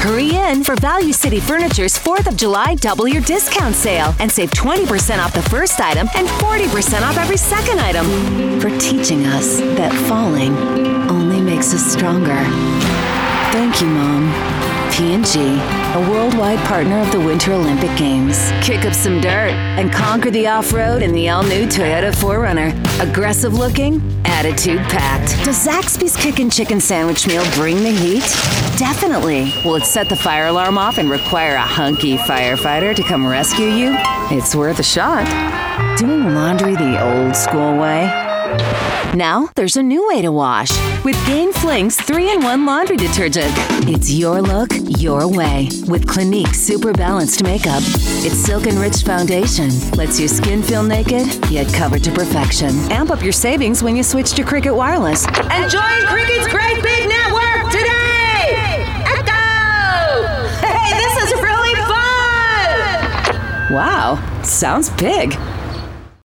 Hurry in for Value City Furniture's 4th of July double your discount sale and save 20% off the first item and 40% off every second item. For teaching us that falling only makes us stronger. Thank you, Mom. P&G, a worldwide partner of the Winter Olympic Games. Kick up some dirt and conquer the off-road in the all-new Toyota 4Runner. Aggressive looking, attitude packed. Does Zaxby's Kickin' Chicken Sandwich Meal bring the heat? Definitely. Will it set the fire alarm off and require a hunky firefighter to come rescue you? It's worth a shot. Doing laundry the old school way? Now there's a new way to wash with Gain Fling's 3 in 1 laundry detergent. It's your look, your way with Clinique Super Balanced Makeup. Its silk enriched foundation lets your skin feel naked yet covered to perfection. Amp up your savings when you switch to Cricket Wireless. And join Cricket's great big network today! Echo! Hey, this is really fun! Wow, sounds big.